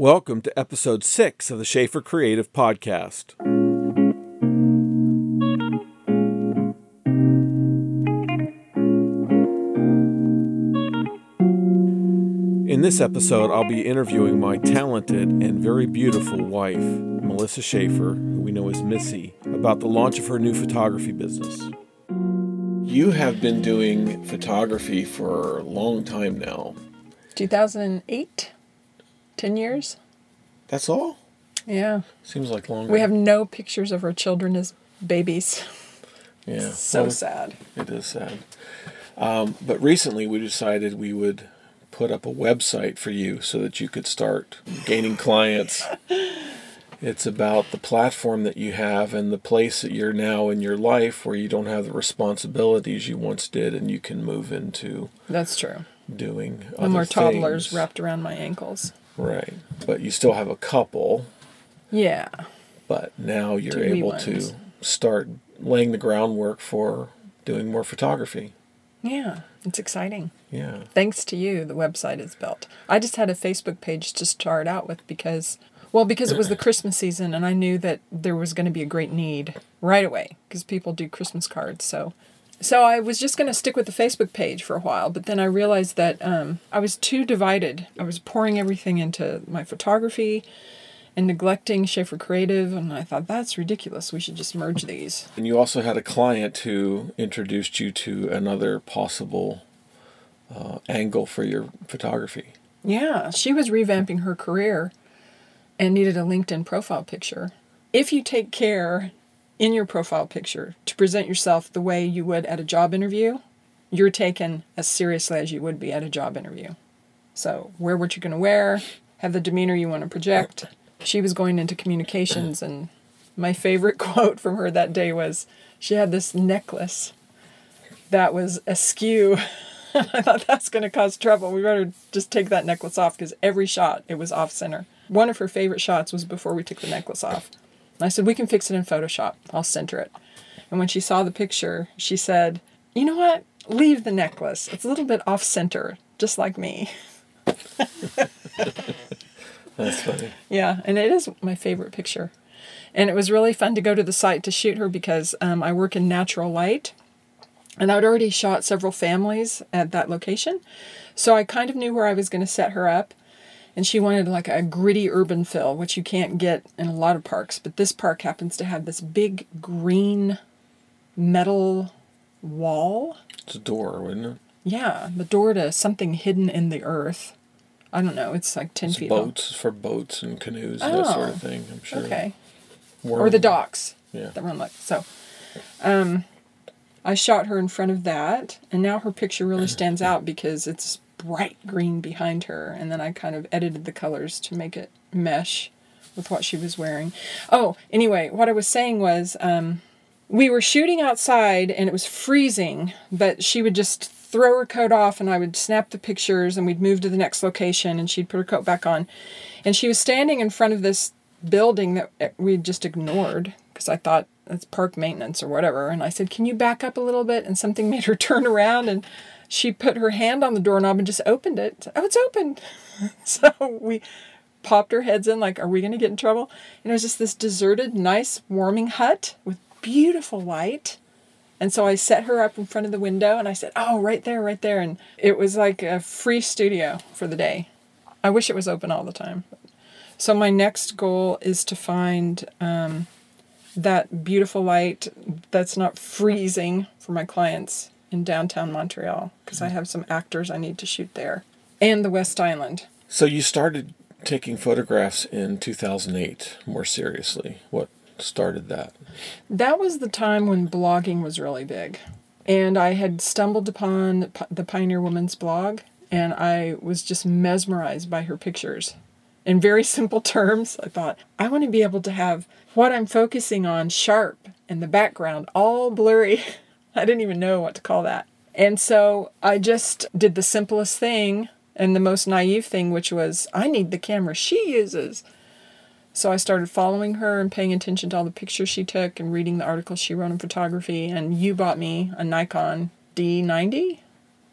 Welcome to episode six of the Schaefer Creative Podcast. In this episode, I'll be interviewing my talented and very beautiful wife, Melissa Schaefer, who we know as Missy, about the launch of her new photography business. You have been doing photography for a long time now. 2008? 10 years? That's all? Yeah. Seems like longer. We have no pictures of our children as babies. yeah. So Well, sad. It is sad. Um, but recently we decided we would put up a website for you so that you could start gaining clients. It's about the platform that you have and the place that you're now in your life where you don't have the responsibilities you once did and you can move into That's true. doing No more other toddlers things. wrapped around my ankles. Right. But you still have a couple, Yeah. but now you're Two able to start laying the groundwork for doing more photography. Yeah. It's exciting. Yeah. Thanks to you, the website is built. I just had a Facebook page to start out with because, well, because it was the Christmas season and I knew that there was going to be a great need right away because people do Christmas cards. So, so I was just going to stick with the Facebook page for a while, but then I realized that um, I was too divided. I was pouring everything into my photography and neglecting Schaefer Creative, and I thought that's ridiculous. We should just merge these. And you also had a client who introduced you to another possible uh, angle for your photography. Yeah, she was revamping her career and needed a LinkedIn profile picture. If you take care in your profile picture to present yourself the way you would at a job interview, you're taken as seriously as you would be at a job interview. So, wear what you're going to wear, have the demeanor you want to project. She was going into communications, and my favorite quote from her that day was she had this necklace that was askew. I thought that's going to cause trouble. We better just take that necklace off because every shot it was off center. One of her favorite shots was before we took the necklace off. I said, We can fix it in Photoshop. I'll center it. And when she saw the picture, she said, You know what? Leave the necklace. It's a little bit off center, just like me. That's funny. Yeah, and it is my favorite picture. And it was really fun to go to the site to shoot her because um, I work in natural light. And I'd already shot several families at that location. So I kind of knew where I was going to set her up. And she wanted like a gritty urban feel, which you can't get in a lot of parks. But this park happens to have this big green metal wall. It's a door, wouldn't it? Yeah, the door to something hidden in the earth. I don't know. It's like 10 It's feet boats for boats and canoes and that sort Oh, of thing. I'm sure. Okay. Or the docks Yeah. that run like so. Um, I shot her in front of that, and now her picture really stands out because it's bright green behind her, and then I kind of edited the colors to make it mesh with what she was wearing. Oh, anyway, what I was saying was um, we were shooting outside and it was freezing, but she would just throw her coat off and I would snap the pictures and we'd move to the next location and she'd put her coat back on. And she was standing in front of this building that we just ignored because I thought it's park maintenance or whatever. And I said, Can you back up a little bit? And something made her turn around and she put her hand on the doorknob and just opened it. Oh, it's open. so we popped our heads in, like, Are we going to get in trouble? And it was just this deserted, nice, warming hut with beautiful light. And so I set her up in front of the window and I said, Oh, right there, right there. And it was like a free studio for the day. I wish it was open all the time. So my next goal is to find um, that beautiful light that's not freezing for my clients in downtown Montreal because I mm. have some actors I need to shoot there and the West Island. So you started taking photographs in 2008 more seriously. What started that? That was the time when blogging was really big. And I had stumbled upon the Pioneer Woman's blog, and I was just mesmerized by her pictures. In very simple terms, I thought, I want to be able to have what I'm focusing on sharp and the background all blurry. I didn't even know what to call that. And so I just did the simplest thing and the most naive thing, which was, I need the camera she uses. So I started following her and paying attention to all the pictures she took and reading the articles she wrote in photography. And you bought me a Nikon D90,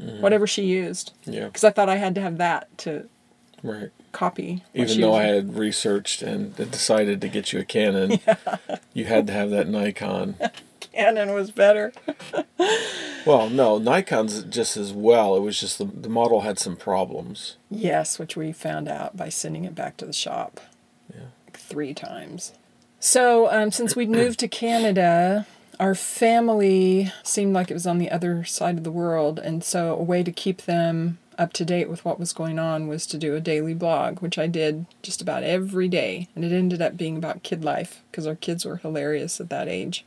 hmm. whatever she used, Yeah. because I thought I had to have that to Right. Copy. Even though was- I had researched and decided to get you a Canon, you had to have that Nikon. Canon was better. Well, no, Nikon's just as well. It was just the, the model had some problems. Yes, which we found out by sending it back to the shop Yeah. like three times. So, um, since we'd moved to Canada, our family seemed like it was on the other side of the world, and so a way to keep them up to date with what was going on was to do a daily blog, which I did just about every day, and it ended up being about kid life because our kids were hilarious at that age.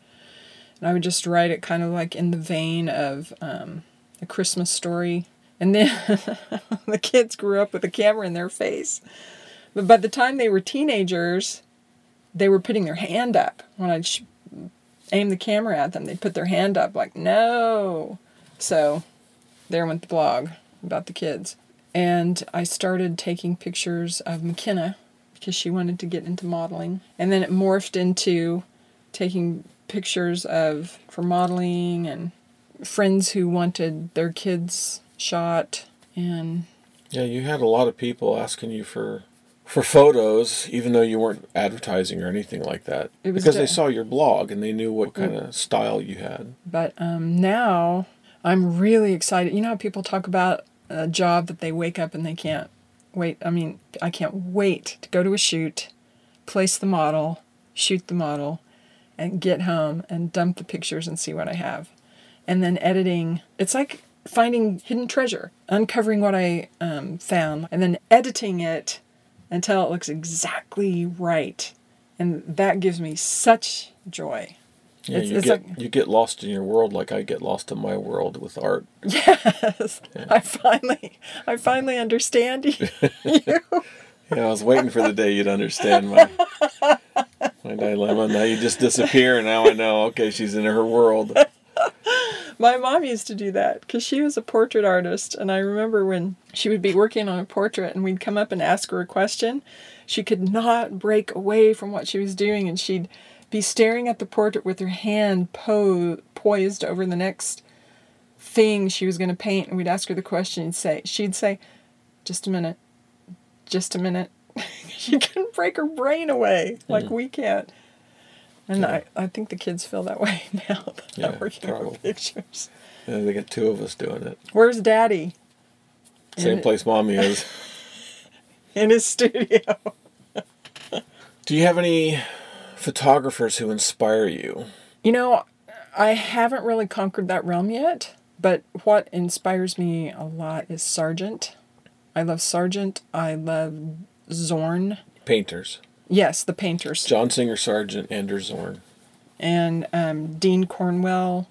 And I would just write it kind of like in the vein of um, a Christmas story. And then the kids grew up with a camera in their face. But by the time they were teenagers, they were putting their hand up. When I'd sh- aim the camera at them, they'd put their hand up, like, no. So there went the blog about the kids. And I started taking pictures of McKenna because she wanted to get into modeling. And then it morphed into taking pictures of for modeling and friends who wanted their kids shot and Yeah, you had a lot of people asking you for for photos, even though you weren't advertising or anything like that, It was because they saw your blog and they knew what kind of style you had. But um, now I'm really excited. You know how people talk about a job that they wake up and they can't wait. I mean, I can't wait to go to a shoot, place the model, shoot the model, and get home and dump the pictures and see what I have. And then editing. It's like finding hidden treasure, uncovering what I um, found, and then editing it until it looks exactly right. And that gives me such joy. Yeah, It's- you it's get like- you get lost in your world like I get lost in my world with art. Yes, I finally, I finally understand you. Yeah, I was waiting for the day you'd understand my my dilemma. Now you just disappear, and now I know. Okay, she's in her world. My mom used to do that because she was a portrait artist, and I remember when she would be working on a portrait, and we'd come up and ask her a question, she could not break away from what she was doing, and she'd be staring at the portrait with her hand po- poised over the next thing she was going to paint, and we'd ask her the question, and say, she'd say, "Just a minute, just a minute." she couldn't break her brain away like we can't. And Yeah. I, I think the kids feel that way now that Yeah, working probably. with pictures. Yeah, they got two of us doing it. Where's Daddy? Same In- place mommy is. In his studio. Do you have any photographers who inspire you? You know, I haven't really conquered that realm yet, but what inspires me a lot is Sargent. I love Sargent. I love Zorn. Painters. Yes, the painters. John Singer Sargent, Anders Zorn. and um, Dean Cornwell.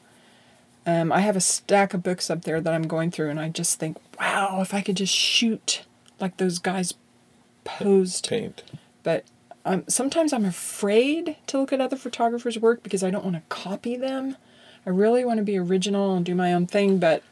Um, I have a stack of books up there that I'm going through, and I just think, wow, if I could just shoot like those guys posed. Paint. But um, sometimes I'm afraid to look at other photographers' work because I don't want to copy them. I really want to be original and do my own thing, but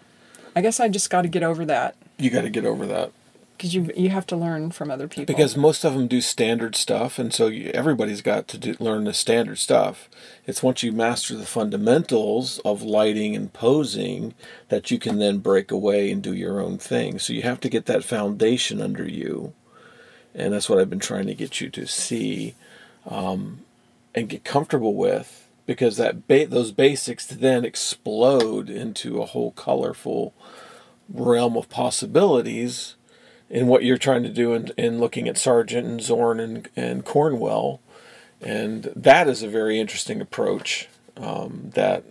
I guess I just got to get over that You got to get over that. because you you have to learn from other people. Because most of them do standard stuff, and so you, everybody's got to do, learn the standard stuff. It's once you master the fundamentals of lighting and posing that you can then break away and do your own thing. So you have to get that foundation under you, and that's what I've been trying to get you to see um, and get comfortable with. Because that ba- those basics then explode into a whole colorful realm of possibilities in what you're trying to do in, in looking at Sargent and Zorn and, and Cornwell. And that is a very interesting approach um, that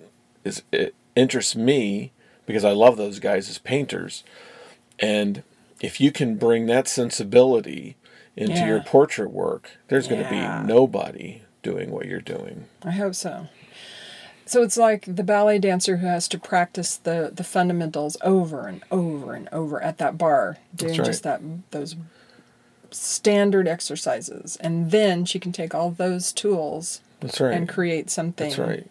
is it interests me because I love those guys as painters. And if you can bring that sensibility into Yeah. your portrait work, there's going to Yeah. be nobody doing what you're doing. I hope so. So it's like the ballet dancer who has to practice the, the fundamentals over and over and over at that bar, doing right. just that those standard exercises, and then she can take all those tools right. and create something. That's right.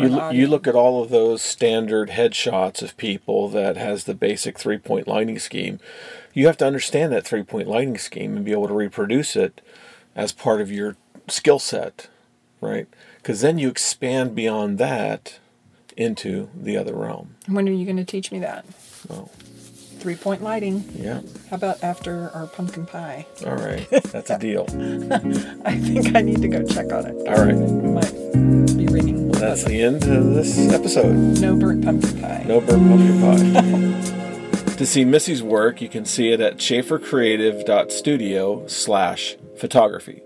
For You, an you look at all of those standard headshots of people that has the basic three point lighting scheme. You have to understand that three point lighting scheme and be able to reproduce it as part of your skill set, right? Because then you expand beyond that into the other realm. When are you going to teach me that? Oh. Well, Three point lighting. Yeah. How about after our pumpkin pie? All right. That's a deal. I think I need to go check on it. All right. It might be ringing. That's the end of this episode. No burnt pumpkin pie. No burnt pumpkin pie. to see Missy's work, you can see it at schaefercreative.studio slash photography.